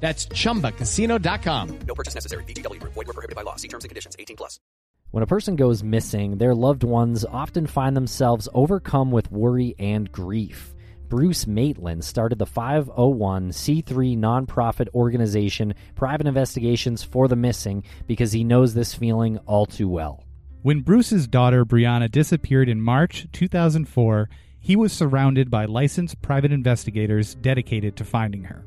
That's chumbacasino.com. No purchase necessary. VGW. Void were prohibited by law. See terms and conditions. 18 plus. When a person goes missing, their loved ones often find themselves overcome with worry and grief. Bruce Maitland started the 501c3 nonprofit organization Private Investigations for the Missing because he knows this feeling all too well. When Bruce's daughter Brianna disappeared in March 2004, he was surrounded by licensed private investigators dedicated to finding her.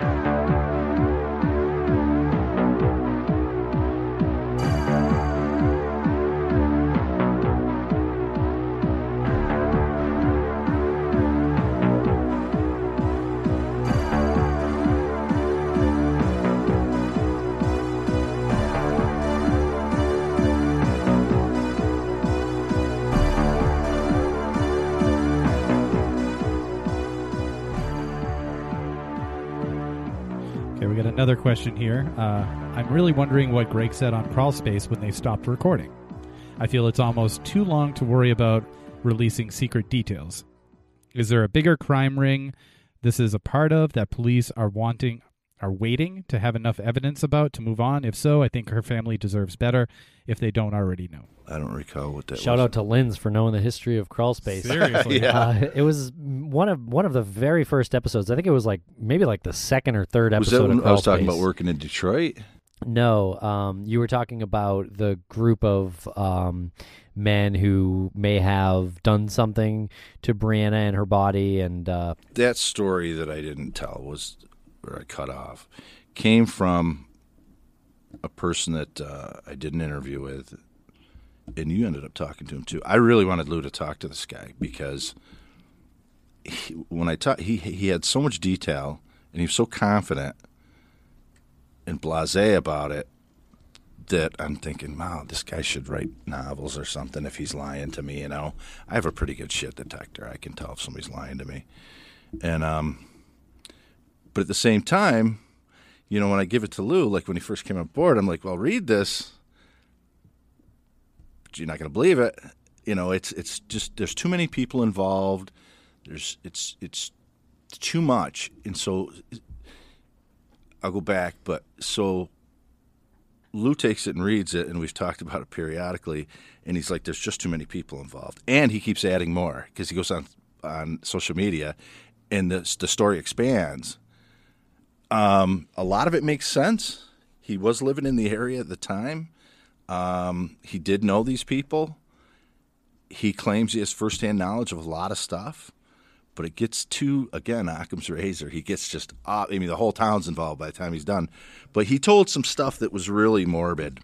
Okay, we another question here. Uh, I'm really wondering what Greg said on Crawl Space when they stopped recording. I feel it's almost too long to worry about releasing secret details. Is there a bigger crime ring this is a part of that police are wanting are waiting to have enough evidence about to move on? If so, I think her family deserves better if they don't already know. I don't recall what that Shout was. out to Linz for knowing the history of crawl space. Seriously. Yeah. Uh, it was one of one of the very first episodes. I think it was like maybe like the second or third was episode that when of I was talking about working in Detroit? No, um, you were talking about the group of um, men who may have done something to Brianna and her body, and uh, That story that I didn't tell was, or I cut off, came from a person that uh, I did an interview with, and you ended up talking to him too. I really wanted Lou to talk to this guy because he, when I talked, he he had so much detail and he was so confident and blasé about it that I'm thinking, wow, this guy should write novels or something if he's lying to me. You know, I have a pretty good shit detector. I can tell if somebody's lying to me, and um, but at the same time, you know, when I give it to Lou, like when he first came on board, I'm like, well, read this, but you're not going to believe it. You know, it's it's just there's too many people involved. There's it's it's too much, and so I'll go back. But so Lou takes it and reads it, and we've talked about it periodically. And he's like, "There's just too many people involved," and he keeps adding more because he goes on on social media, and the the story expands. Um, a lot of it makes sense. He was living in the area at the time. Um, he did know these people. He claims he has firsthand knowledge of a lot of stuff, but it gets too again Occam's razor. He gets just uh, I mean the whole town's involved by the time he's done. But he told some stuff that was really morbid,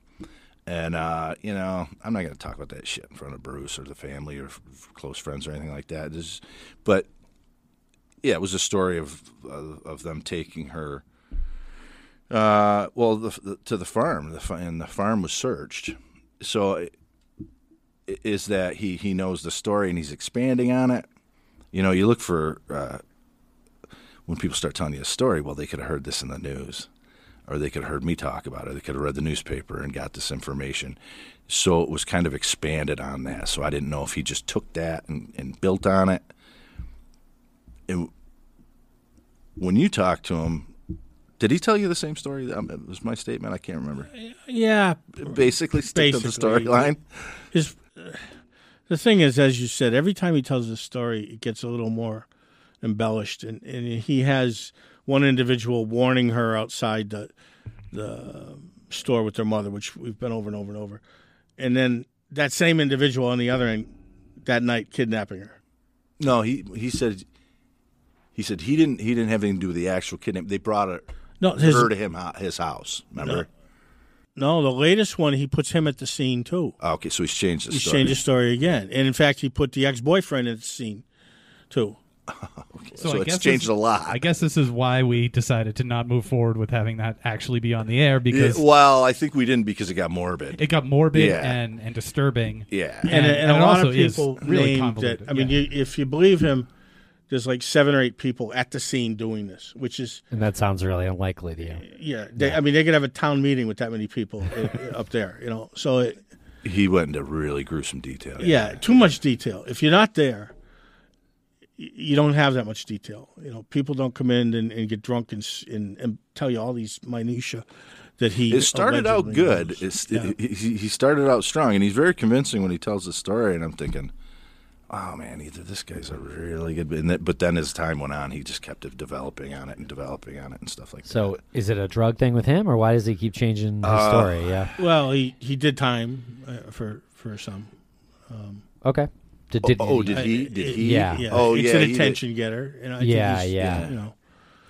and uh, you know I'm not going to talk about that shit in front of Bruce or the family or f- close friends or anything like that. This- but yeah, it was a story of of, of them taking her. Uh, well, the, the, to the farm, the, and the farm was searched. So, i- is that he he knows the story and he's expanding on it? You know, you look for uh, when people start telling you a story. Well, they could have heard this in the news, or they could have heard me talk about it. They could have read the newspaper and got this information. So it was kind of expanded on that. So I didn't know if he just took that and, and built on it. And when you talked to him, did he tell you the same story? Um, it was my statement. I can't remember. Yeah, Basically, stick to the Basically, storyline. his the thing is, as you said, every time he tells a story, it gets a little more embellished, and, and he has one individual warning her outside the the store with their mother, which we've been over and over and over, and then that same individual on the other end that night kidnapping her. No, he he said he said he didn't he didn't have anything to do with the actual kidnapping. They brought her, No, his her to him his house. Remember? No, the latest one he puts him at the scene too. Oh, okay, so he's changed the story. He's story. changed the story again, and in fact, he put the ex boyfriend at the scene too. okay. so I it's guess changed this- a lot. I guess this is why we decided to not move forward with having that actually be on the air because Yeah, well, I think we didn't because it got morbid. it got morbid Yeah. and, and disturbing. yeah, and, And- and, and a lot also of people really named convoluted, that. I mean, yeah. you, if you believe him, there's like seven or eight people at the scene doing this, which is And that sounds really unlikely to you. yeah. They, I mean, they could have a town meeting with that many people uh, up there, you know. So it, he went into really gruesome detail. yeah, too much detail. If you're not there, you don't have that much detail. You know, people don't come in and, and get drunk and, and and tell you all these minutia that he. It started out good. It's, Yeah. he, he he started out strong, and he's very convincing when he tells the story. And I'm thinking, oh man, either this guy's a really good. And that, but then as time went on, he just kept developing on it and developing on it and stuff like that. So is it a drug thing with him, or why does he keep changing his Uh, story? Yeah. Well, he he did time uh, for for some. Okay. Did, did, oh, did did he- he? Did he? Yeah. Yeah, Oh, it's yeah. an he did. attention getter. And I Yeah, he's- yeah. You know,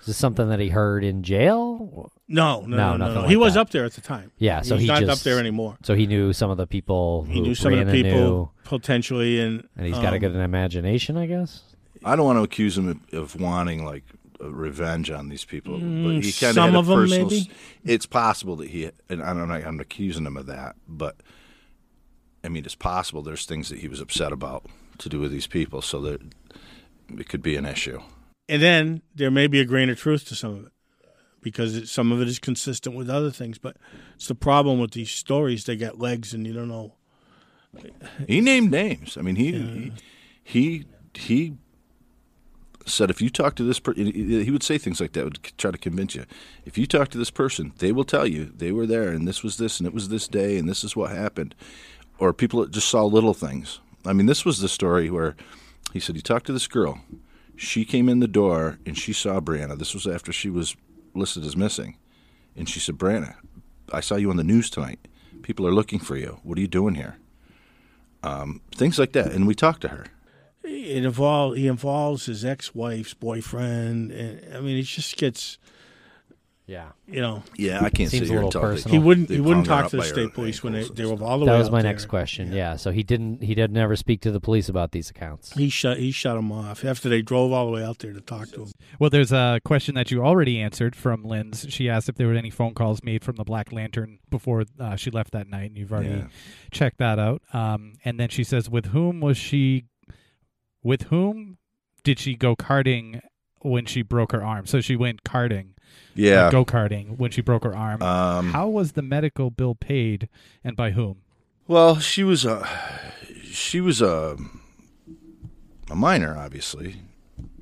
is this something that he heard in jail? no, no, No, no, no. no. like he was that. up there at the time. Yeah, so he's he not just up there anymore. So he knew some of the people. He knew some of the people knew, potentially, and and he's got to get an imagination, I guess. I don't want to accuse him of, of wanting like uh, revenge on these people, but he Mm, kind some had a of 'em, personal. maybe? It's possible that he, and I'm not, I'm accusing him of that, but I mean, it's possible there's things that he was upset about to do with these people, so that it could be an issue. And then there may be a grain of truth to some of it, because it, some of it is consistent with other things. But it's the problem with these stories; they get legs, and you don't know. He named names. I mean, he he he, he said if you talk to this person, he would say things like that. Would try to convince you. If you talk to this person, they will tell you they were there, and this was this, and it was this day, and this is what happened. Or people that just saw little things. I mean, this was the story where he said he talked to this girl. She came in the door and she saw Brianna. This was after she was listed as missing, and she said, "Brianna, I saw you on the news tonight. People are looking for you. What are you doing here?" Um, things like that. And we talked to her. It involve he involves his ex-wife's boyfriend, and I mean, it just gets Yeah. you know. Yeah, I can't Seems sit a here and little tell. personal. He wouldn't. they He wouldn't hung her talk up to the by her state police when they, ankles they and were all the way. That was out my there. next question. Yeah. So he didn't. He did never speak to the police about these accounts. He shut. He shut him off after they drove all the way out there to talk to him. Well, there's a question that you already answered from Lynn's. She asked if there were any phone calls made from the Black Lantern before uh, she left that night, and you've already Yeah. checked that out. Um, and then she says, "With whom was she? With whom did she go karting when she broke her arm?" So she went karting, Yeah. go karting when she broke her arm. Um, How was the medical bill paid, and by whom? well, she was a she was a a minor, obviously.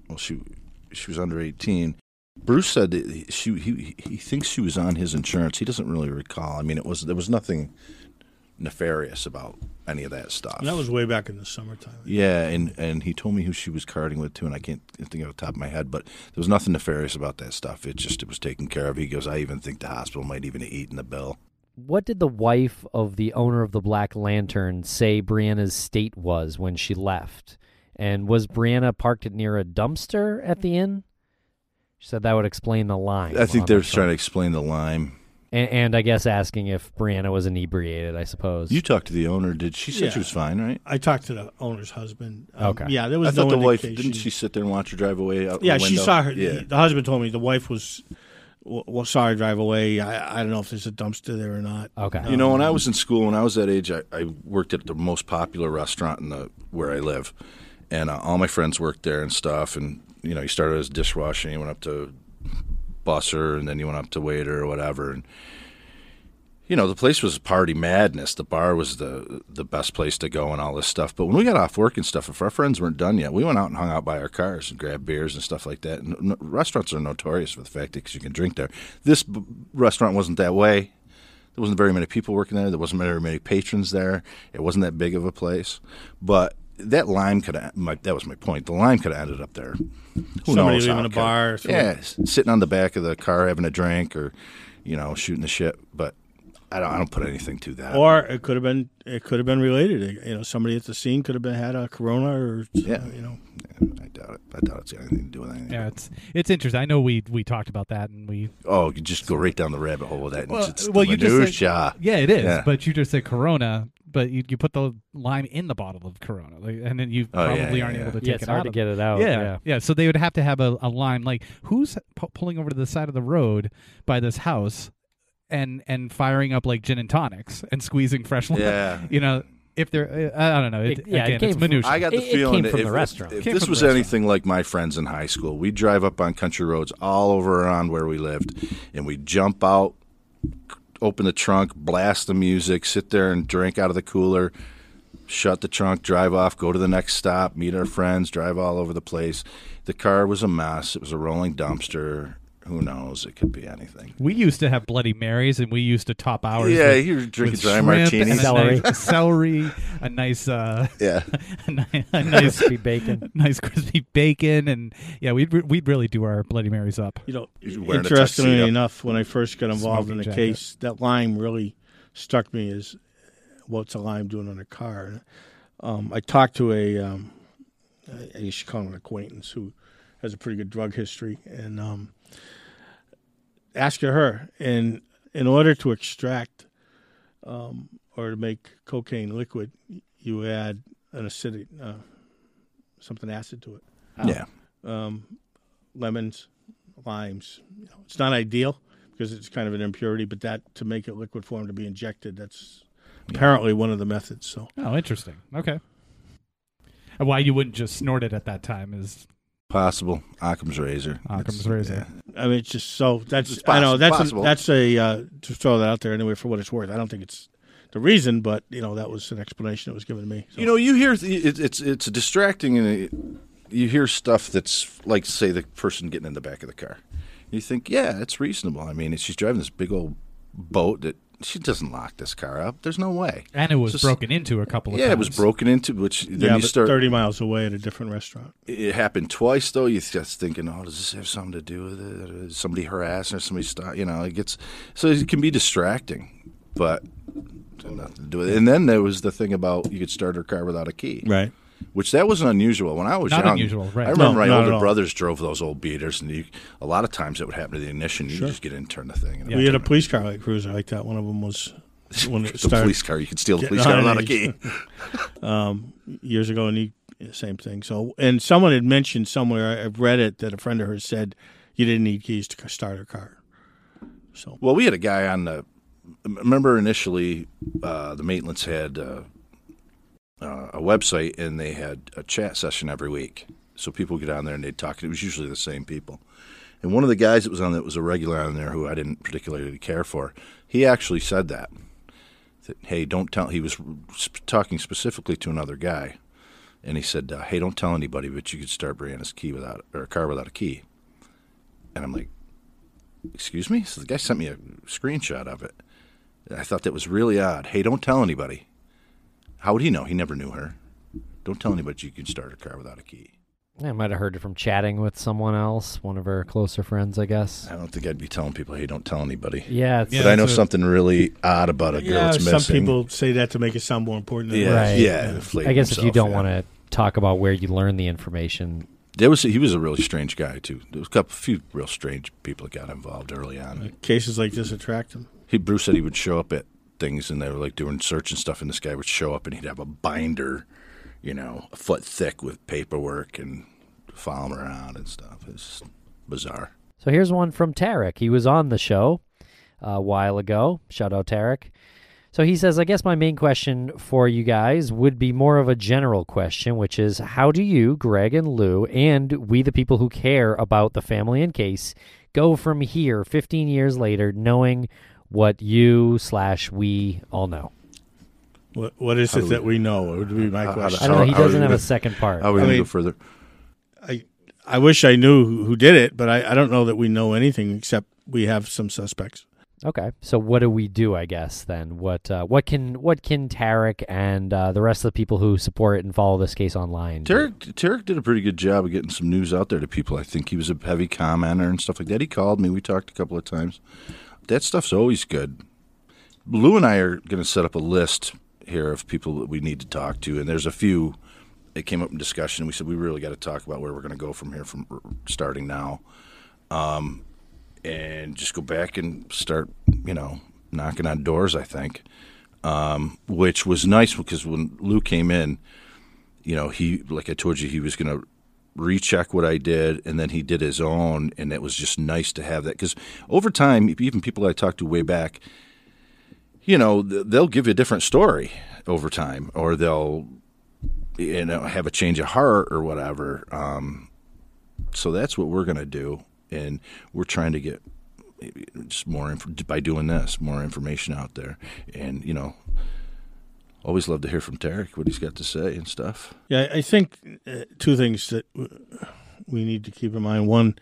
Well, she she was under eighteen. Bruce said that she he he thinks she was on his insurance. He doesn't really recall. I mean, it was there was nothing nefarious about any of that stuff. And that was way back in the summertime. Yeah, and and he told me who she was karting with too, and I can't think off the top of my head, but there was nothing nefarious about that stuff. It just it was taken care of. He goes, I even think the hospital might even have eaten the bill. What did the wife of the owner of the Black Lantern say Brianna's state was when she left? And was Brianna parked near a dumpster at the inn? She said that would explain the line. I think they're the trying to explain the lime. And, and I guess asking if Brianna was inebriated. I suppose. You talked to the owner. Did she said Yeah. she was fine, right? I talked to the owner's husband. Um, Okay. Yeah, there I was thought no the wife indication. didn't she sit there and watch her drive away out Yeah, the she saw her. Yeah. The husband told me the wife was w- well, saw her drive away. I, I don't know if there's a dumpster there or not. Okay. You know, when I was in school, when I was that age, I, I worked at the most popular restaurant in the where I live, and uh, all my friends worked there and stuff. And you know, you started as dishwashing, you went up to busser, and then you went up to waiter or whatever, and you know the place was party madness. The bar was the the best place to go and all this stuff. But when we got off work and stuff, if our friends weren't done yet, we went out and hung out by our cars and grabbed beers and stuff like that. And restaurants are notorious for the fact that you can drink there. This b- restaurant wasn't that way. There wasn't very many people working there. There wasn't very many patrons there. It wasn't that big of a place, but that lime could have. That was my point. The lime could have ended up there. Who Somebody knows? how leaving a bar or. Yeah, sitting on the back of the car having a drink or, you know, shooting the shit. But I don't. I don't put anything to that. Or it could have been it could have been related. You know, somebody at the scene could have been had a corona or Yeah. you know. I doubt it. I doubt it's got anything to do with anything. Yeah, it's it's interesting. I know we we talked about that and we Oh, you just go right down the rabbit hole with that. well, it's well the you just said, yeah it is, Yeah. but you just said Corona, but you you put the lime in the bottle of Corona, like, and then you Oh, probably yeah, aren't yeah. able to Yeah, take it's it hard out to get it out. yeah, yeah. yeah. So they would have to have a, a lime. Like who's pu- pulling over to the side of the road by this house, and and firing up like gin and tonics and squeezing fresh lime. Yeah. You know, if they're uh, I don't know. It, It- yeah, it came it's from- minutia. I got the It- it feeling came from if, the restaurant. if Came this from was restaurant. anything like my friends in high school, we'd drive up on country roads all over around where we lived, and we'd jump out, open the trunk, blast the music, sit there and drink out of the cooler, shut the trunk, drive off, go to the next stop, meet our friends, drive all over the place. The car was a mess. It was a rolling dumpster. Who knows? It could be anything. we used to have Bloody Marys, and we used to top ours. Yeah, with, you're drinking dry shrimp martinis. Celery. nice celery, a nice, uh, Yeah. a ni- a nice, Crispy bacon. nice crispy bacon, and yeah, we'd we'd really do our Bloody Marys up. You know, You're wearing a interestingly enough, when I first got involved in the jacket. case, that lime really struck me as what's a lime doing on a car. Um, I talked to a, um, I I should call him an acquaintance who has a pretty good drug history, and um, asked her, and in order to extract um, or to make cocaine liquid, you add an acidic, uh, something acid to it Yeah. um, lemons, limes. You know, it's not ideal because it's kind of an impurity, but that to make it liquid form to be injected, that's apparently one of the methods. So Oh, interesting. Okay. And Why you wouldn't just snort it at that time is Possible. Occam's razor. Occam's It's- razor. I mean, it's just so that's It's I know possi- that's a, that's a uh, to throw that out there anyway for what it's worth. I don't think it's the reason, but you know that was an explanation that was given to me. So. You know, you hear th- it, it's it's distracting, and it, you hear stuff that's like, say, the person getting in the back of the car. You think, yeah, it's reasonable. I mean, she's driving this big old boat that she doesn't lock this car up. There's no way. and it was Just- broken into a couple of times. Yeah, times. it was broken into, which then yeah, you but start. thirty miles away at a different restaurant. It happened twice, though. You're just thinking, oh, does this have something to do with it? Or is somebody harassing or somebody stop? You know, it gets so it can be distracting, but nothing to do with it. And then there was the thing about you could start her car without a key. Right. Which that wasn't unusual when I was Not young. unusual, right. I remember No, my not at older all. brothers drove those old beaters, and you, a lot of times it would happen to the ignition. You just get in, turn the thing. And we had a police car like cruiser like that. One of them was when it the started police car. You could steal the police car without a key. um, years ago, and he same thing. So, and someone had mentioned somewhere I've read it that a friend of hers said you didn't need keys to start her car. So Well, we had a guy on the. Remember initially, uh, the Maitlands had uh, uh, a website, and they had a chat session every week. So people get on there and they'd talk. And it was usually the same people. And one of the guys that was on that was a regular on there who I didn't particularly care for. He actually said that. that hey, don't tell. He was talking specifically to another guy, and he said, uh, "Hey, don't tell anybody, but you could start Brianna's key without or a car without a key." And I'm like, "Excuse me?" So the guy sent me a screenshot of it. I thought that was really odd. Hey, don't tell anybody. How would he know? He never knew her. Don't tell anybody you can start a car without a key. I might have heard it from chatting with someone else, one of her closer friends, I guess. I don't think I'd be telling people, "Hey, don't tell anybody." Yeah, it's, Yeah, but I know that's a- something really odd about a girl yeah, that's some missing. people say that to make it sound more important. Than it yeah, Right. yeah. inflate I guess if you himself, don't yeah. want to talk about where you learn the information, There was he was a really strange guy too. There was a couple, few real strange people that got involved early on. is. Cases like this attract them. He Bruce said he would show up at things and they were like doing search and stuff, and this guy would show up and he'd have a binder, you know, a foot thick with paperwork and follow him around and stuff. It's bizarre. So here's one from Tarek. He was on the show uh, a while ago. Shout out Tarek. So he says, I guess my main question for you guys would be more of a general question, which is how do you, Greg and Lou, and we the people who care about the family and case, go from here 15 years later knowing what you slash we all know? What what is How it we- that we know? It would be my how- how question. I don't know. He How- how doesn't you have a gonna- second part. How are we I mean- go further? I I wish I knew who, who did it, but I, I don't know that we know anything except we have some suspects. Okay, so what do we do? I guess then what uh, what can what can Tarek and uh, the rest of the people who support it and follow this case online? do? Tarek, Tarek did a pretty good job of getting some news out there to people. I think he was a heavy commenter and stuff like that. He called me. We talked a couple of times. That stuff's always good. Lou and I are going to set up a list here of people that we need to talk to, and there's a few. It came up in discussion. We said we really got to talk about where we're going to go from here, from starting now, um, and just go back and start, you know, knocking on doors. I think, um, which was nice because when Lou came in, you know, he like I told you, he was going to recheck what I did, and then he did his own, and it was just nice to have that because over time, even people I talked to way back, you know, they'll give you a different story over time, or they'll you know have a change of heart or whatever. Um, so that's what we're to do, and we're trying to get just more inf- by doing this, more information out there, and you know. Always love to hear from Tarek what he's got to say and stuff. Yeah, I think uh, two things that we need to keep in mind. One,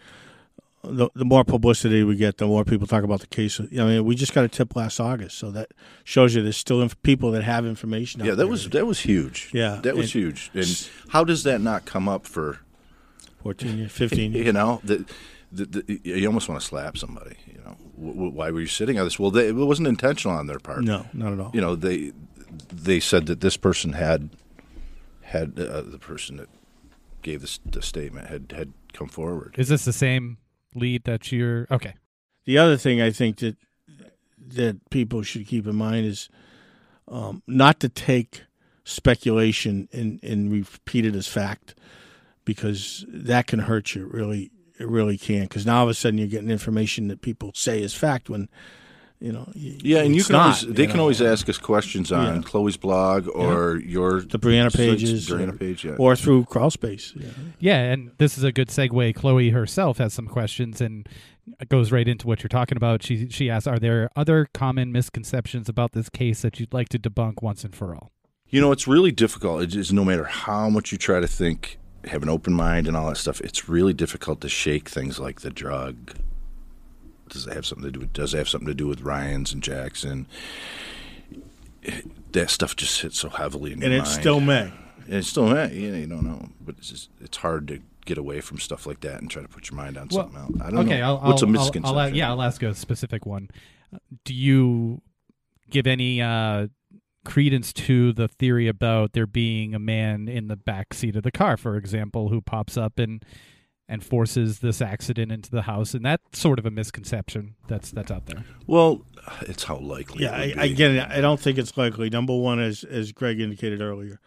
the, the more publicity we get, the more people talk about the case. I mean, we just got a tip last August, so that shows you there's still inf- people that have information. Out Yeah, that there. was that was huge. Yeah, that was huge. And how does that not come up for 14 years, 15 years. you know the, the, the you almost want to slap somebody. You know, w- w- why were you sitting on this? Well, they, it wasn't intentional on their part. No, not at all. you know they they said that this person had had uh, the person that gave this the statement had had come forward. Is this the same lead that you're okay? The other thing I think that that people should keep in mind is um, not to take speculation and, and repeat it as fact because that can hurt you. Really, it really can. Because now all of a sudden you're getting information that people say is fact when you know. y- Yeah, and you can not, always they you can know. always ask us questions on Yeah. Chloe's blog or your the Brianna pages, Brianna or, page, yeah. or through crawl space. Yeah. Yeah, and this is a good segue. Chloe herself has some questions and goes right into what you're talking about. She she asks, "Are there other common misconceptions about this case that you'd like to debunk once and for all?" You know, it's really difficult. It is no matter how much you try to think, have an open mind and all that stuff. It's really difficult to shake things like the drug. Does it have something to do? with Does it have something to do with Ryan's and Jackson? That stuff just hits so heavily in And your it mind. still may. And it's still may. You, know, you don't know, but it's just, it's hard to get away from stuff like that and try to put your mind on Well, something else. I don't okay, know. I'll, What's a I'll- I'll- misconception? I'll, yeah, I'll ask a specific one. Uh, Do you give any uh, credence to the theory about there being a man in the back seat of the car, for example, who pops up and and forces this accident into the house, and that's sort of a misconception that's that's out there. Well, it's how likely. Yeah, it would I, be. again, I don't think it's likely. Number one, as as Greg indicated earlier,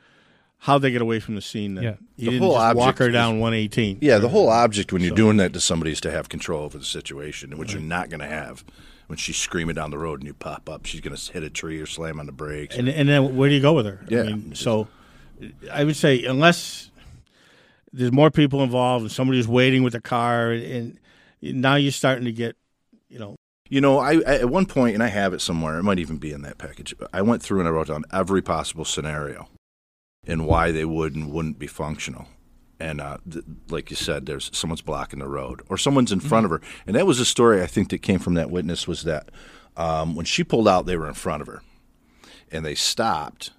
how they get away from the scene. Then. Yeah. you The didn't whole just walk object her is- down 118. Yeah, the whole object when you're So- doing that to somebody is to have control over the situation, which you're not going to have. When she's screaming down the road and you pop up, she's going to hit a tree or slam on the brakes. And and then where do you go with her? Yeah. I mean, so I would say unless there's more people involved and somebody's waiting with the car, and now you're starting to get, you know, You know, I, I at one point, and I have it somewhere. It might even be in that package. I went through and I wrote down every possible scenario and why they would and wouldn't be functional. And uh, th- like you said, there's someone's blocking the road or someone's in front of her. And that was a story I think that came from that witness was that um, when she pulled out, they were in front of her, and they stopped,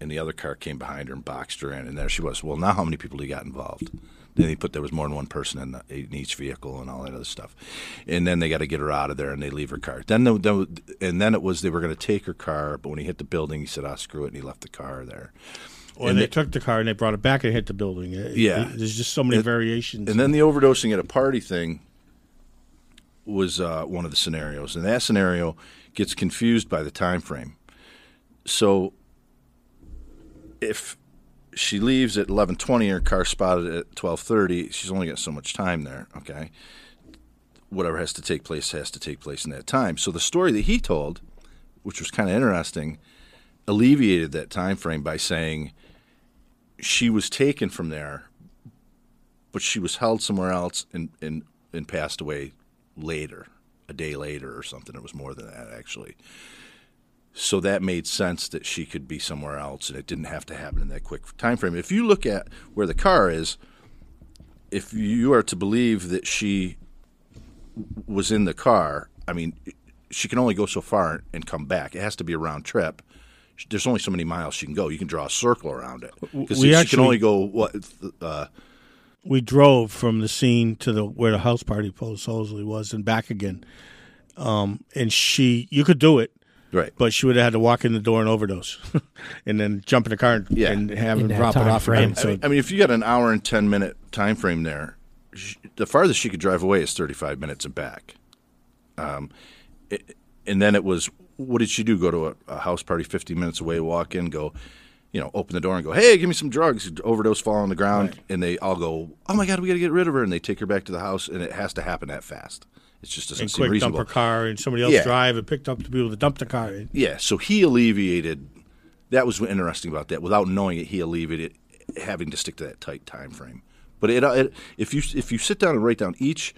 and the other car came behind her and boxed her in, and there she was. Well, now how many people do you got involved? Then they put there was more than one person in, the, in each vehicle and all that other stuff, and then they got to get her out of there and they leave her car. Then the, the, and then it was they were going to take her car, but when he hit the building, he said, "Ah, screw it," and he left the car there. or And they they- took the car and they brought it back and hit the building. It- Yeah. it- there's just so many And- variations. And then the overdosing at a party thing was uh, one of the scenarios, and that scenario gets confused by the time frame. So if she leaves at eleven twenty, her car spotted at twelve thirty. She's only got so much time there. Okay, whatever has to take place has to take place in that time. So the story that he told, which was kind of interesting, alleviated that time frame by saying she was taken from there but she was held somewhere else and, and, and passed away later, a day later or something. It was more than that actually. So that made sense that she could be somewhere else, and it didn't have to happen in that quick time frame. If you look at where the car is, if you are to believe that she was in the car, I mean, she can only go so far and come back. It has to be a round trip. There's only so many miles she can go. You can draw a circle around it because We she actually- can only go what uh, we drove from the scene to the where the house party supposedly was and back again. Um, and she, you could do it, right. but she would have had to walk in the door and overdose, and then jump in the car and, Yeah. and have In him drop it off frame. again. I So mean, I mean, if you got an hour and ten minute time frame there, sh the farthest she could drive away is thirty five minutes and back. Um, it, and then it was, what did she do? Go to a, a house party fifty minutes away, walk in, go, you know, open the door and go, hey, give me some drugs. Overdose, fall on the ground, and they all go, oh my god, we got to get rid of her, and they take her back to the house, and it has to happen that fast. It just doesn't and seem quick dump reasonable. her car and somebody else Yeah. drive and picked up the people that dumped the car. Yeah, so he alleviated. That was interesting about that. Without knowing it, he alleviated having to stick to that tight time frame. But it, it, if you if you sit down and write down each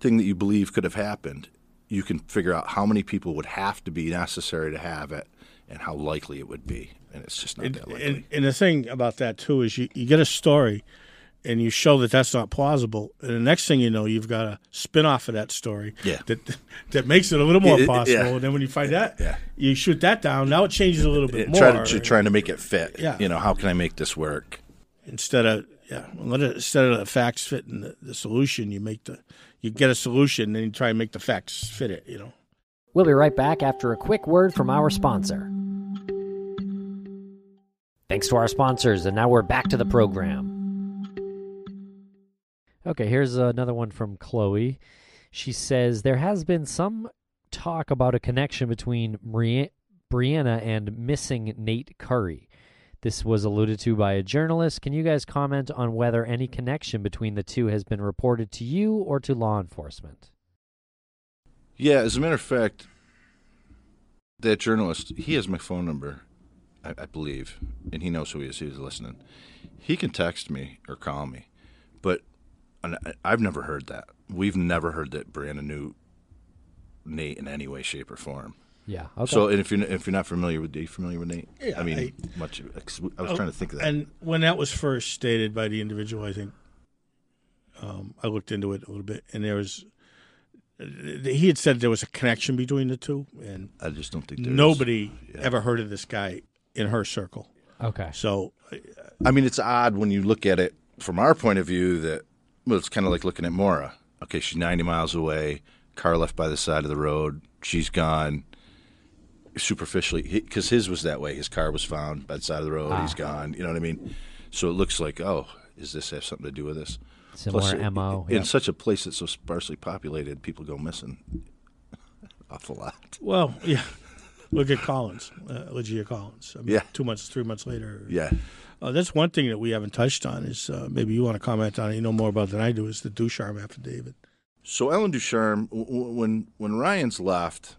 thing that you believe could have happened, you can figure out how many people would have to be necessary to have it, and how likely it would be. And it's just not And, that likely. and, and the thing about that too is you, you get a story and you show that that's not plausible and the next thing you know you've got a spin off of that story Yeah. that that makes it a little more Yeah, possible yeah. and then when you find that Yeah. you shoot that down now it changes a little bit Yeah, more try to, trying to make it fit. Yeah. You know, how can I make this work? instead of yeah let it, instead of the facts fitting the, the solution you make the you get a solution then you try and make the facts fit it you know We'll be right back after a quick word from our sponsor. Thanks to our sponsors, and now we're back to the program. Okay, here's another one from Chloe. She says there has been some talk about a connection between Bri- Brianna and missing Nate Curry. This was alluded to by a journalist. Can you guys comment on whether any connection between the two has been reported to you or to law enforcement? Yeah, as a matter of fact, that journalist, he has my phone number, I, I believe, and he knows who he is. He's listening. He can text me or call me, but I've never heard that. We've never heard that Brianna knew Nate in any way, shape, or form. Yeah. Okay. So, and if you're if you're not familiar with, are you familiar with Nate? Yeah, I mean, I- much. I was trying to think of that. And when that was first stated by the individual, I think um, I looked into it a little bit, and there was he had said there was a connection between the two, and I just don't think there's nobody yeah. ever heard of this guy in her circle. okay. So I mean, it's odd when you look at it from our point of view that, well, it's kind of like looking at Maura. Okay, she's 90 miles away, car left by the side of the road, she's gone. Superficially, because his was that way. His car was found by the side of the road, he's gone. You know what I mean? So it looks like, oh, is this have something to do with this? Similar it- MO. In yeah. such a place that's so sparsely populated, people go missing. Awful lot. well, yeah. Look at Collins, uh, Legia Collins. I mean, Yeah. two months, three months later. Yeah. Uh, that's one thing that we haven't touched on. Is uh, maybe you want to comment on it. You know more about than I do. Is the Ducharme affidavit? So Ellen Ducharme, w- when when Ryan's left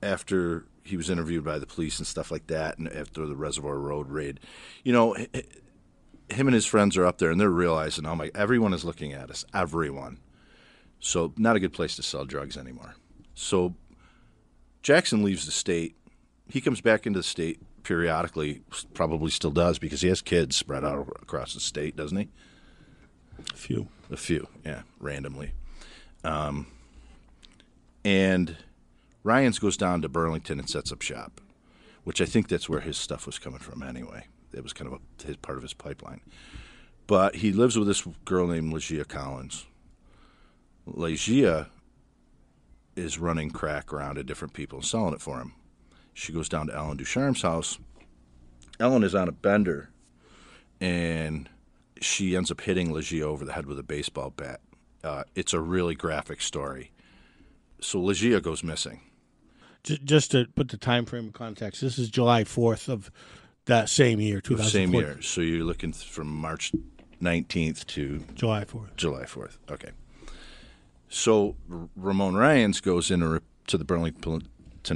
after he was interviewed by the police and stuff like that, and after the Reservoir Road raid, you know, him and his friends are up there and they're realizing, oh my, everyone is looking at us, everyone. So not a good place to sell drugs anymore. So Jackson leaves the state. He comes back into the state periodically, probably still does because he has kids spread out across the state, doesn't he? A few. A few, yeah, randomly. Um, and Ryan's goes down to Burlington and sets up shop, which I think that's where his stuff was coming from anyway. It was kind of a, his part of his pipeline. But he lives with this girl named Legia Collins. Legia is running crack around to different people and selling it for him. She goes down to Ellen Ducharme's house. Ellen is on a bender, and she ends up hitting Legia over the head with a baseball bat. Uh, it's a really graphic story. So Legia goes missing. Just to put the time frame in context, this is July fourth of that same year, two The thousand same year. So you're looking from March 19th to July fourth. July 4th. Okay. So Ramon Ryans goes in to the Burlington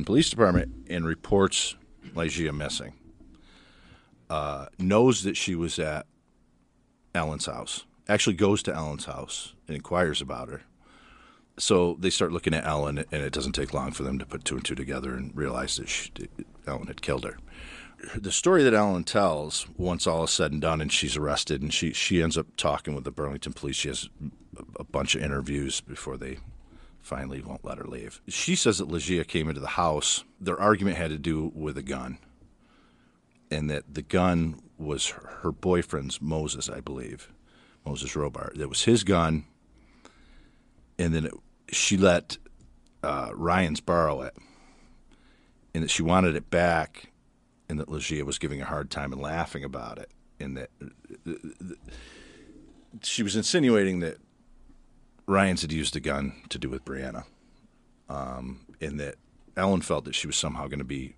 Police Department and reports Legia missing. Uh, knows that she was at Ellen's house. Actually goes to Ellen's house and inquires about her. so they start looking at Ellen, and it doesn't take long for them to put two and two together and realize that she, Ellen had killed her. The story that Ellen tells, once all is said and done, and she's arrested, and she she ends up talking with the Burlington police. She has a bunch of interviews before they finally won't let her leave. She says that Legia came into the house. Their argument had to do with a gun, and that the gun was her, her boyfriend's, Moses, I believe, Moses Robart. That was his gun, and then it, she let uh, Ryan's borrow it, and that she wanted it back, and that Legia was giving a hard time and laughing about it, and that uh, she was insinuating that Ryan's had used a gun to do with Brianna, um, that Ellen felt that she was somehow going to be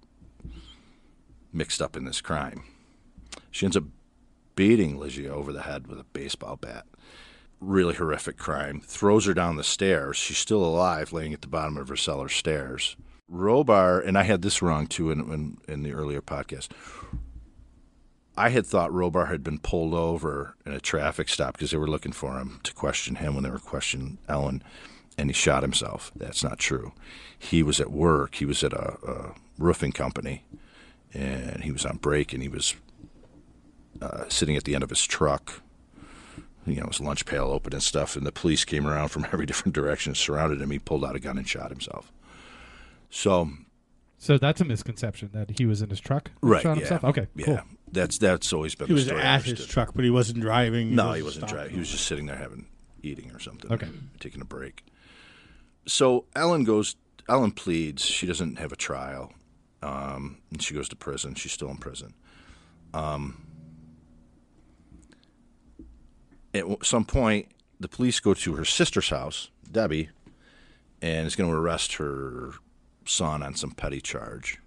mixed up in this crime. She ends up beating Legia over the head with a baseball bat really horrific crime, throws her down the stairs. She's still alive, laying at the bottom of her cellar stairs. Robar, and I had this wrong too in, in, in the earlier podcast. I had thought Robar had been pulled over in a traffic stop because they were looking for him to question him when they were questioning Ellen, and he shot himself. That's not true. He was at work. He was at a, a roofing company, and he was on break, and he was uh, sitting at the end of his truck you know, his lunch pail open and stuff, and the police came around from every different direction, surrounded him. He pulled out a gun and shot himself. So, so that's a misconception that he was in his truck, right? Shot yeah, himself. Okay, yeah. cool. That's that's always been. He the was story at his truck, but he wasn't driving. no, he wasn't stopped. driving. He was just sitting there having eating or something. Okay. taking a break. So Ellen goes. Ellen pleads. She doesn't have a trial, um, and she goes to prison. She's still in prison. Um, at some point, the police go to her sister's house, Debbie, and is going to arrest her son on some petty charge.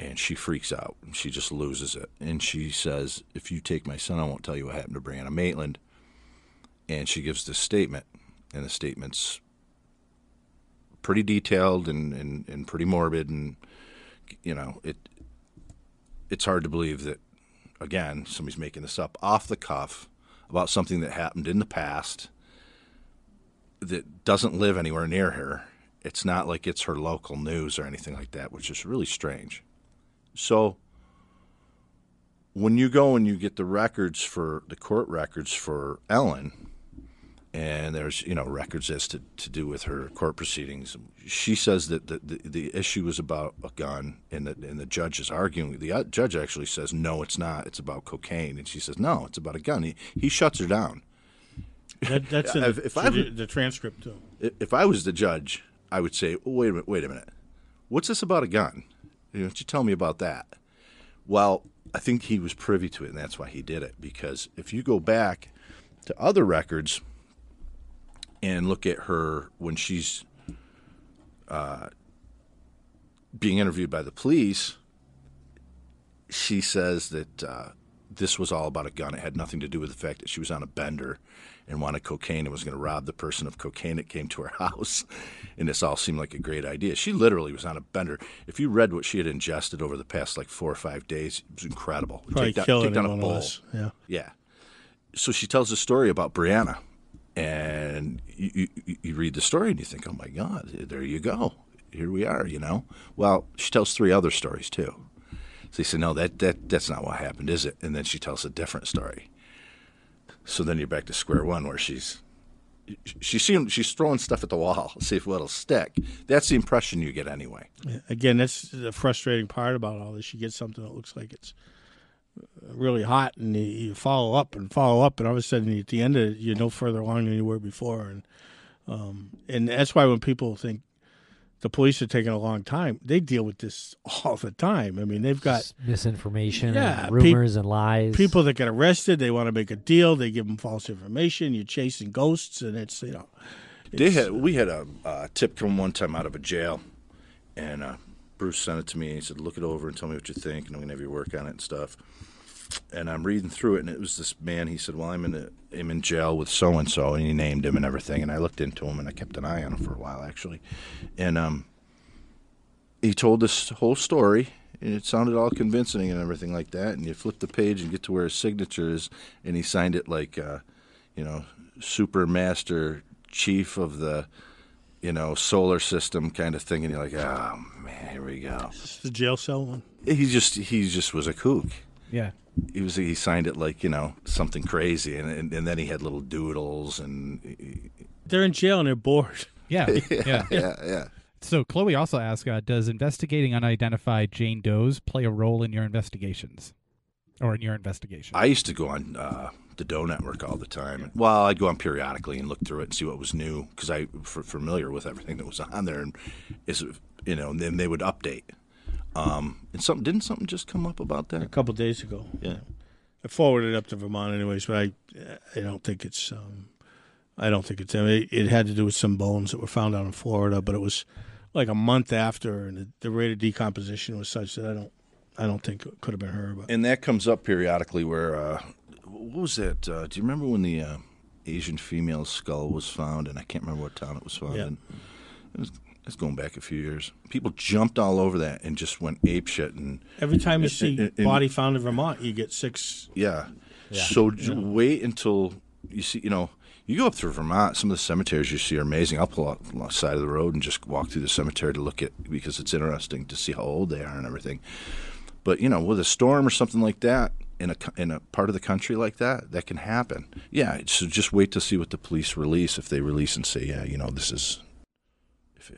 And she freaks out. And she just loses it. And she says, If you take my son, I won't tell you what happened to Brianna Maitland. And she gives this statement. And the statement's pretty detailed and, and, and pretty morbid. And, you know, it it's hard to believe that, again, somebody's making this up off the cuff about something that happened in the past that doesn't live anywhere near her. It's not like it's her local news or anything like that, which is really strange. So when you go and you get the records for the court records for Ellen, and there's you know records as to, to do with her court proceedings. She says that the, the, the issue is about a gun, and the and the judge is arguing. The uh, judge actually says no, it's not. It's about cocaine, and she says no, it's about a gun. He, he shuts her down. That, that's in If- the, if I the, transcript too. If I was the judge, I would say, oh, wait a minute, wait a minute. What's this about a gun? You know, don't you tell me about that? Well, I think he was privy to it, and that's why he did it. Because if you go back to other records and look at her when she's uh, being interviewed by the police, she says that uh, this was all about a gun. It had nothing to do with the fact that she was on a bender and wanted cocaine and was going to rob the person of cocaine that came to her house. And this all seemed like a great idea. She literally was on a bender. If you read what she had ingested over the past like four or five days, it was incredible. Probably Take down- take down a bowl. Yeah. Yeah. So she tells a story about Brianna, and you, you, you read the story and you think, oh my God, there you go. Here we are, you know? Well, she tells three other stories too. So you say, no, that, that, that's not what happened, is it? And then she tells a different story. So then you're back to square one where she's. She's she's throwing stuff at the wall, see if it'll stick. That's the impression you get anyway. Again, that's the frustrating part about all this. You get something that looks like it's uh, really hot, and you, you follow up and follow up, and all of a sudden, at the end of it, you're no further along than you were before. And um, and that's why when people think the police are taking a long time, they deal with this all the time. I mean, they've got misinformation, Yeah, and peop- rumors and lies. people that get arrested. They want to make a deal. They give them false information. You're chasing ghosts, and it's you know. They had we had a uh, tip come one time out of a jail, and uh, Bruce sent it to me. and He said, "Look it over and tell me what you think, and I'm gonna have you work on it and stuff." And I'm reading through it, and it was this man. He said, "Well, I'm in a, I'm in jail with so and so," and he named him and everything. And I looked into him, and I kept an eye on him for a while actually, and um, he told this whole story. And it sounded all convincing and everything like that. And you flip the page and get to where his signature is, and he signed it like, uh, you know, Super Master chief of the, you know, solar system kind of thing, and you're like, oh man, here we go. This Is the jail cell one? He just he just was a kook. Yeah. He was he signed it like you know something crazy, and and, and then he had little doodles and They're in jail and they're bored. Yeah. Yeah. yeah yeah. So Chloe also asked, uh, does investigating unidentified Jane Does play a role in your investigations, or in your investigation? I used to go on uh, the Doe Network all the time. Well, I'd go on periodically and look through it and see what was new because I f- familiar with everything that was on there, and is you know, and then they would update. Um, and something didn't something just come up about that A couple days ago. Yeah. I forwarded it up to Vermont, anyways, but I, I don't think it's, um, I don't think it's. I mean, it had to do with some bones that were found out in Florida, but it was like a month after, and the, the rate of decomposition was such that I don't, I don't think it could have been her. But And that comes up periodically. Where uh, what was that? Uh, do you remember when the uh, Asian female skull was found? And I can't remember what town it was found Yeah. in. It was, it's going back a few years. People jumped all over that and just went ape shit and every time you And- see and- and- body found in Vermont, you get six. Yeah. So j- wait until you see, you know, you go up through Vermont, some of the cemeteries you see are amazing. I'll pull out on the side of the road and just walk through the cemetery to look at because it's interesting to see how old they are and everything. But, you know, with a storm or something like that in a in a part of the country like that, that can happen. Yeah, so just wait to see what the police release if they release and say, yeah, you know, this is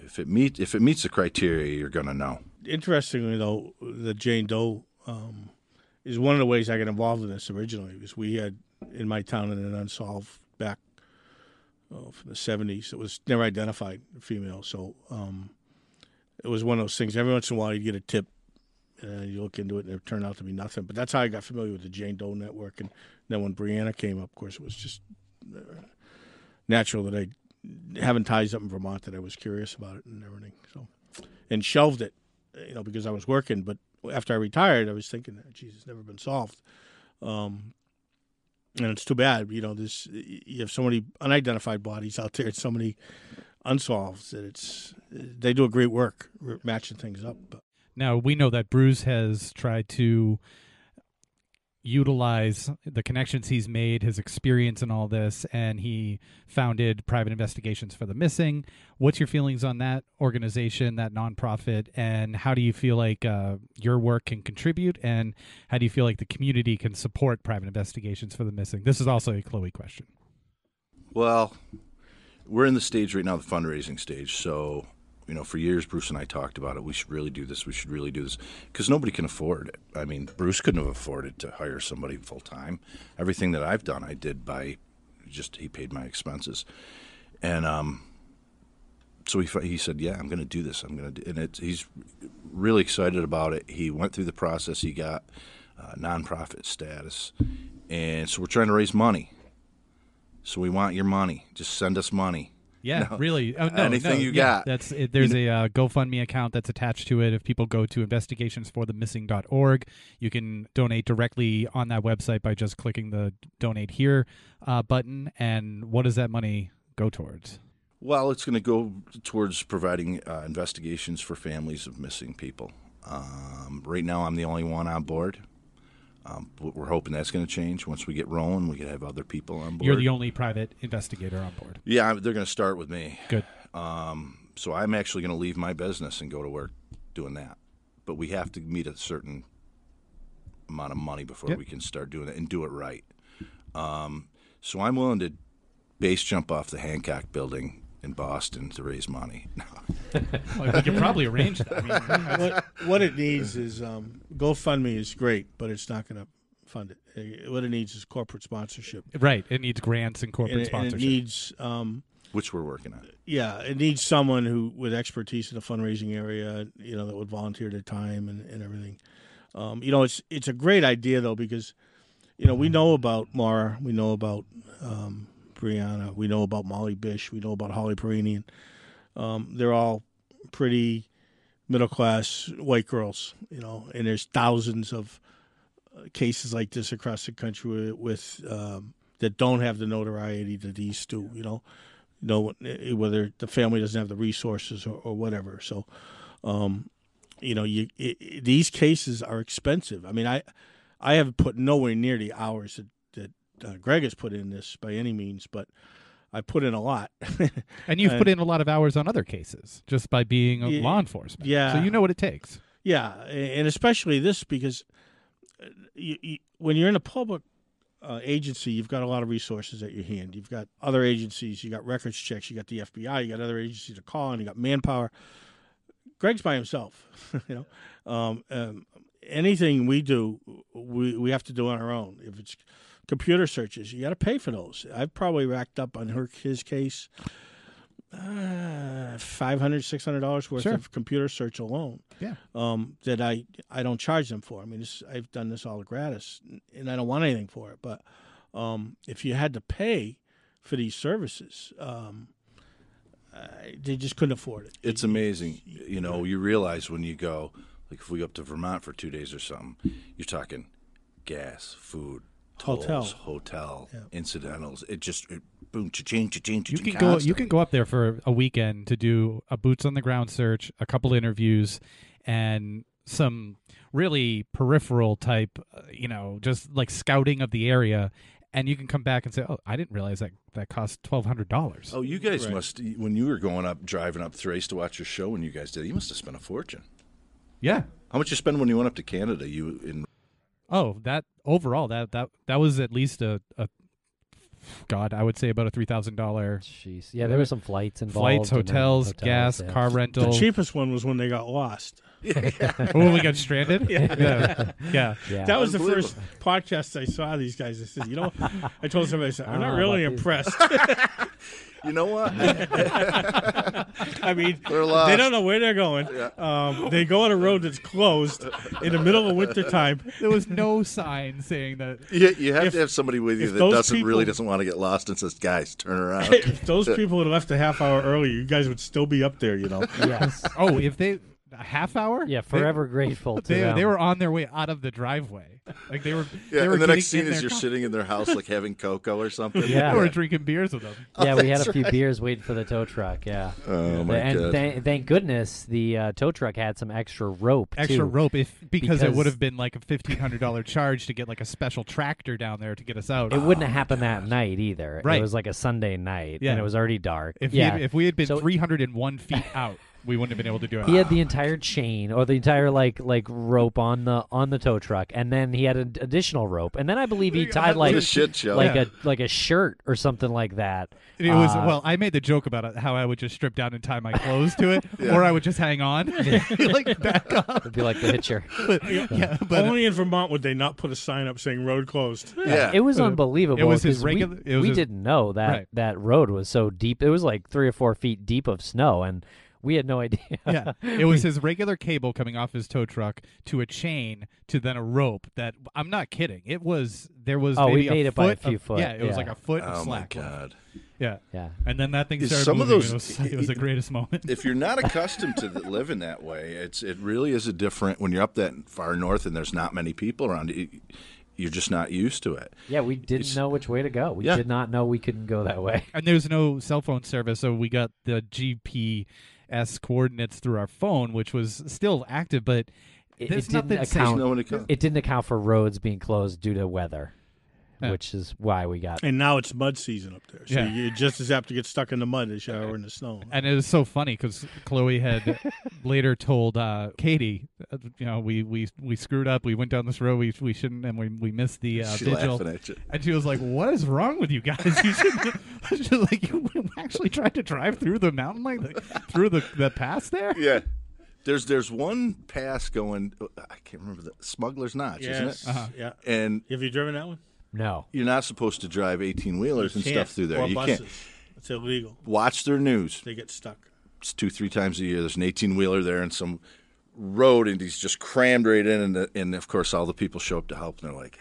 if, it meet if it meets the criteria, you're to know. Interestingly, though, the Jane Doe um, is one of the ways I got involved in this originally because we had in my town an unsolved back oh, from the seventies. It was never identified female, so um, it was one of those things. Every once in a while, you get a tip, and you look into it, and it turned out to be nothing. But that's how I got familiar with the Jane Doe network. And then when Brianna came up, of course, it was just uh, natural that I, having ties up in Vermont, that I was curious about it and everything. So, and shelved it, you know, because I was working. But after I retired, I was thinking, geez, it's never been solved. Um, and it's too bad, you know. This you have so many unidentified bodies out there, and so many unsolved that it's they do a great work matching things up. But Now we know that Bruce has tried to utilize the connections he's made, his experience in all this, and he founded Private Investigations for the Missing. What's your feelings on that organization, that nonprofit, and how do you feel like uh, your work can contribute, and how do you feel like the community can support Private Investigations for the Missing? This is also a Chloe question. Well, we're in the stage right now, the fundraising stage. So, you know, for years, Bruce and I talked about it. We should really do this. We should really do this because nobody can afford it. I mean, Bruce couldn't have afforded to hire somebody full time. Everything that I've done, I did by just he paid my expenses, and um, so he he said, "Yeah, I'm going to do this. I'm going to," and it, he's really excited about it. He went through the process. He got uh, nonprofit status, and so we're trying to raise money. So we want your money. Just send us money. Yeah, No. really. Oh, no, Anything no, you yeah, got. That's it, there's a uh, GoFundMe account that's attached to it. If people go to investigationsforthemissing.org, you can donate directly on that website by just clicking the donate here uh, button. And what does that money go towards? Well, it's going to go towards providing uh, investigations for families of missing people. Um, right now, I'm the only one on board. Um, but we're hoping that's going to change once we get rolling. We can have other people on board. You're the only private investigator on board. yeah, they're going to start with me. Good. Um, so I'm actually going to leave my business and go to work doing that. But we have to meet a certain amount of money before Yep. we can start doing it and do it right. Um, so I'm willing to base jump off the Hancock building in Boston to raise money. Well, we could probably arrange that. I mean, what what it needs is um, GoFundMe is great, but it's not going to fund it. Uh, What it needs is corporate sponsorship, right. It needs grants and corporate and, it, and it sponsorship. needs um, which we're working on. yeah, it needs someone who with expertise in the fundraising area, you know, that would volunteer their time and, and everything. Um, you know, it's it's a great idea though because, you know, we know about Maura, we know about um, Brianna, we know about Molly Bish, we know about Holly Piirainen. Um, they're all pretty middle class white girls, you know, and there's thousands of uh, cases like this across the country with, um, that don't have the notoriety that these do, you know know eh, whether the family doesn't have the resources or, or whatever. So, um, you know, you it, it- these cases are expensive. I mean, I I haven't put nowhere near the hours that uh, Greg has put in this by any means, but I put in a lot. And you've And- put in a lot of hours on other cases just by being a Ye- law enforcement. yeah. So you know what it takes. Yeah, and especially this because uh, you, you, when you're in a public uh, agency, you've got a lot of resources at your hand. You've got other agencies, you got records checks, you got the FBI, you got other agencies to call, and you got manpower. Greg's by himself, you know. Um, um, anything we do, we we have to do on our own. If it's computer searches, you got to pay for those. I've probably racked up on her his case. Uh, five hundred, six hundred dollars worth Sure. of computer search alone Yeah. um, that I I don't charge them for. I mean, this, I've done this all gratis, and I don't want anything for it. But um, if you had to pay for these services, um, I, they just couldn't afford it. It's amazing. You know, you realize when you go, like if we go up to Vermont for two days or something, you're talking gas, food, Hotel. tolls, hotel, incidentals. It just it, boom, cha-ching, cha-ching, You cha-ching can go. You can go up there for a weekend to do a boots on the ground search, a couple interviews, and some really peripheral type, uh, you know, just like scouting of the area. And you can come back and say, "Oh, I didn't realize that that cost twelve hundred dollars." Oh, you guys Right. must when you were going up, driving up Thrace to watch your show. When you guys did, you must have spent a fortune. yeah. How much you spend when you went up to Canada? You in Oh, that overall that that that was at least a, a God, I would say about a three thousand dollar Jeez. Yeah, there were some flights involved. flights, hotels, hotels, gas, yeah. car rental. The cheapest one was when they got lost. When we got stranded. yeah, yeah. Yeah. That was the first podcast I saw these guys. I said, you know, I told somebody, I said, I'm not really impressed. you know what? I mean, They're lost. they don't know where they're going. Um, they go on a road that's closed in the middle of winter time. There was no sign saying that. you, you have If- to have somebody with you that doesn't really doesn't want to get lost and says, "Guys, turn around." If those people had left a half hour earlier, you guys would still be up there, you know. Yes. Oh, if they a half hour? Yeah, They- forever grateful to They, them. they were on their way out of the driveway. Like they were. Yeah, they were and the next scene is you're car. sitting in their house, like having cocoa or something. Yeah. They were drinking beers with them. yeah, we had a few beers waiting for the tow truck. Yeah. Oh my and god! th- thank goodness the uh, tow truck had some extra rope. Extra too. rope, if because, it would have been like a fifteen hundred dollar charge to get like a special tractor down there to get us out. It wouldn't have happened that night either. Right. It was like a Sunday night, Yeah. and it was already dark. if yeah. we had, if we had been So- three hundred and one feet out, we wouldn't have been able to do it. he had the entire chain or the entire like like rope on the on the tow truck, and then he had an additional rope, and then I believe he tied what like a shit show! like Yeah. a like a shirt or something like that. It was Uh, well. I made the joke about it, how I would just strip down and tie my clothes to it, or I would just hang on, like back up. It'd be like the hitcher. But, yeah, but Only in Vermont would they not put a sign up saying road closed. yeah, It was Uh, unbelievable. it was his 'cause we- regular- it was we his- didn't know that Right. that road was so deep. It was like three or four feet deep of snow, and we had no idea. yeah, it was his regular cable coming off his tow truck to a chain to then a rope. That I'm not kidding. It was there was Oh, we maybe made a it by a few of- foot, Yeah, it was like a foot of oh my slack. left. god! Yeah, yeah. and then that thing Is started some of moving. those- it, was, it was the greatest moment. If you're not accustomed to the, living that way, it's it really is a different. When you're up that far north and there's not many people around, you, you're just not used to it. Yeah, we didn't It's- know which way to go. We Yeah. did not know we couldn't go that way. and there's no cell phone service, so we got the GPS coordinates through our phone, which was still active, but It, it didn't account. No one to come. It didn't account for roads being closed due to weather, Yeah. which is why we got. And now it's mud season up there. So Yeah. you're just as apt to get stuck in the mud as you are in the snow. And it was so funny because Chloe had later told uh, Katie, uh, you know, we, we we screwed up. We went down this road we we shouldn't, and we we missed the uh, She vigil. at you. And she was like, "What is wrong with you guys? You should like you actually tried to drive through the mountain like the, through the the pass there." Yeah. There's there's one pass going. I can't remember the Smuggler's Notch, isn't yes. it? Uh-huh. Yeah. And Have you driven that one? No, you're not supposed to drive 18 wheelers and stuff through there. Or you buses. can't. It's illegal. Watch their news. They get stuck. It's two three times a year. There's an 18 wheeler there and some road, and he's just crammed right in. And, the, and of course, all the people show up to help, and they're like,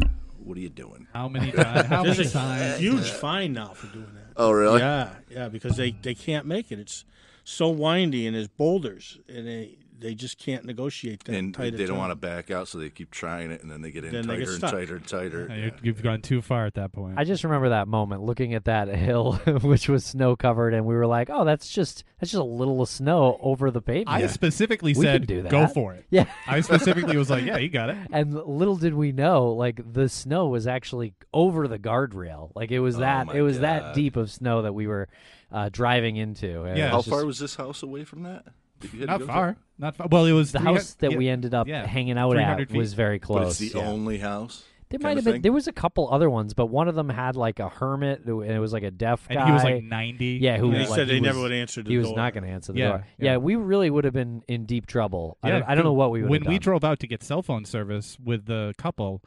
"What are you doing?" How many times? How There's many a times? huge fine now for doing that. Oh, really? Yeah, yeah, because they, they can't make it. It's so windy and there's boulders and they they just can't negotiate that and tight. they don't term. want to back out, so they keep trying it, and then they get in Then they tighter get and tighter and tighter. You- You've gone too far at that point. I just remember that moment looking at that hill, which was snow covered, and we were like, "Oh, that's just that's just a little of snow over the pavement." I specifically We said, can do "Go for it." yeah, I specifically was like, "Yeah, you got it." and little did we know, like the snow was actually over the guardrail. Like it was Oh, that my it was that deep of snow that we were uh, driving into. Yeah. How was far was this house away from that? That you had to Not go to? far. Not far. Well, it was the house that yeah. we ended up yeah, hanging out at feet. was very But close. it's the yeah. only house. There might have been. thing? There was a couple other ones, but one of them had like a hermit, who- and it was like a deaf guy. and he was like 90. Yeah, who And he was like, said they he never was- would answer the He was door. not going to answer the Yeah, door. yeah. Yeah, we really would have been in deep trouble. I Yeah, don't, I don't know what we would When have we drove out to get cell phone service with the couple,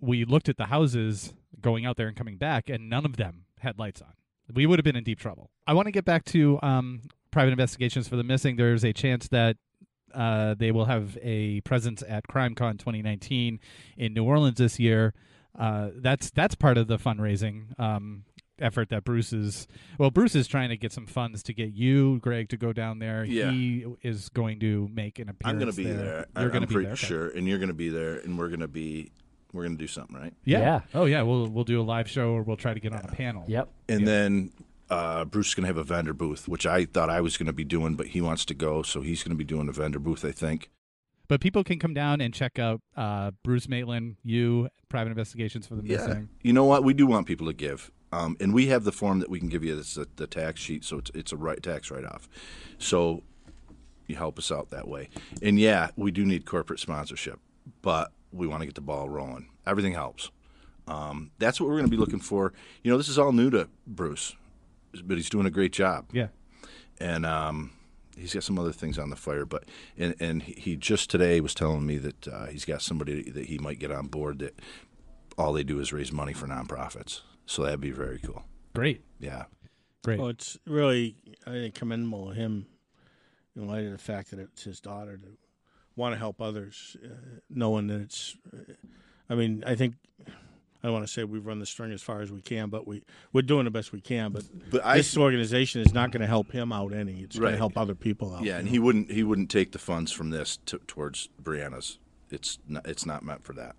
we looked at the houses going out there and coming back, and none of them had lights on. We would have been in deep trouble. I want to get back to um, private investigations for the missing. There's a chance that uh, they will have a presence at CrimeCon 2019 in New Orleans this year. Uh, that's that's part of the fundraising um, effort that Bruce is. Well, Bruce is trying to get some funds to get you, Greg, to go down there. Yeah. He is going to make an appearance. I'm going to be there. there. You're going to be pretty there. okay. sure, and you're going to be there, and we're going to be we're going to do something, right? Yeah. Yeah. Oh yeah. We'll we'll do a live show or we'll try to get on a panel. Yep. And then uh, Bruce is going to have a vendor booth, which I thought I was going to be doing, but he wants to go, so he's going to be doing a vendor booth, I think. But people can come down and check out uh, Bruce Maitland, you, Private Investigations for the Yeah. Missing. You know what? We do want people to give. Um, and we have the form that we can give you. That's the, the tax sheet, so it's, it's a right tax write off. So you help us out that way. And yeah, we do need corporate sponsorship, but we want to get the ball rolling. Everything helps. Um, that's what we're going to be looking for. You know, this is all new to Bruce, but he's doing a great job Yeah. and um, he's got some other things on the fire. But and and he- he just today was telling me that uh, he's got somebody that he might get on board that all they do is raise money for nonprofits. So that'd be very cool. Great. Yeah, Great. Well, it's really I think commendable of him in light of the fact that it's his daughter to want to help others, uh, knowing that it's. Uh, I mean, I think I don't want to say we've run the string as far as we can, but we we're doing the best we can. But, But I- this organization is not going to help him out any. It's going to help other people out. yeah, and you he wouldn't he wouldn't take the funds from this to, towards Brianna's. It's not, it's not meant for that.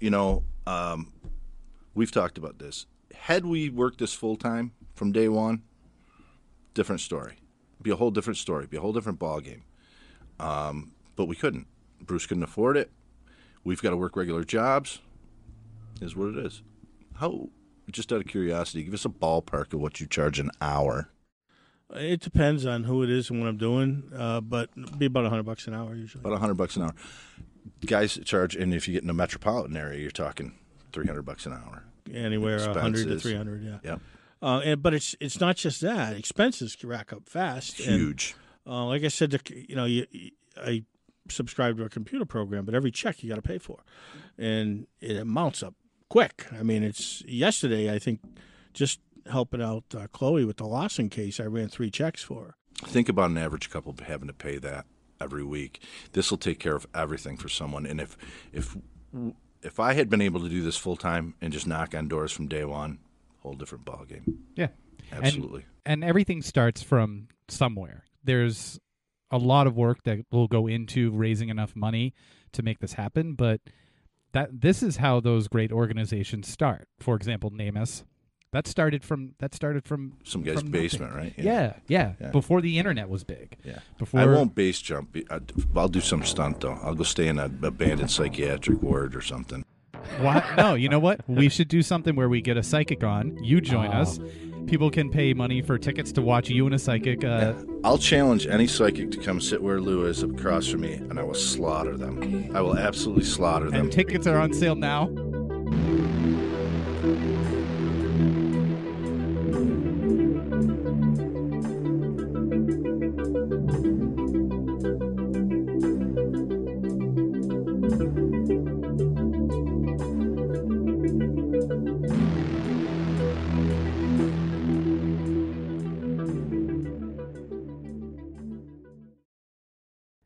You know, um, we've talked about this. Had we worked this full time from day one, different story. Be a whole different story. Be a whole different ball game. Um, but we couldn't. Bruce couldn't afford it. We've got to work regular jobs. Is what it is. How? Just out of curiosity, give us a ballpark of what you charge an hour. It depends on who it is and what I'm doing, uh, but it'd be about a hundred bucks an hour usually. About a hundred bucks an hour. Guys charge, and if you get in a metropolitan area, you're talking three hundred bucks an hour. Anywhere a hundred to three hundred. Yeah. Yep, Uh, and, but it's it's not just that. Expenses rack up fast. and, huge. uh, like I said, the, you know, you, I subscribe to a computer program, but every check you got to pay for, and it amounts up quick. I mean, it's yesterday. I think just helping out uh, Chloe with the Lawson case, I ran three checks for her. Think about an average couple having to pay that every week. This will take care of everything for someone. And if if if I had been able to do this full time and just knock on doors from day one, whole different ballgame. yeah. And- Absolutely. And, everything starts from somewhere. There's a lot of work that will go into raising enough money to make this happen, but that this is how those great organizations start. For example, NamUs. That started from that started from Some guy's from basement, nothing. right? Yeah. Yeah, Yeah. Before the internet was big. Yeah. Before I won't base jump. I- I'll do some stunt though. I'll go stay in an abandoned psychiatric ward or something. What? No, you know what? We should do something where we get a psychic on. You join us. People can pay money for tickets to watch you and a psychic. Uh, I'll challenge any psychic to come sit where Lou is across from me, and I will slaughter them. I will absolutely slaughter them. And tickets are on sale now.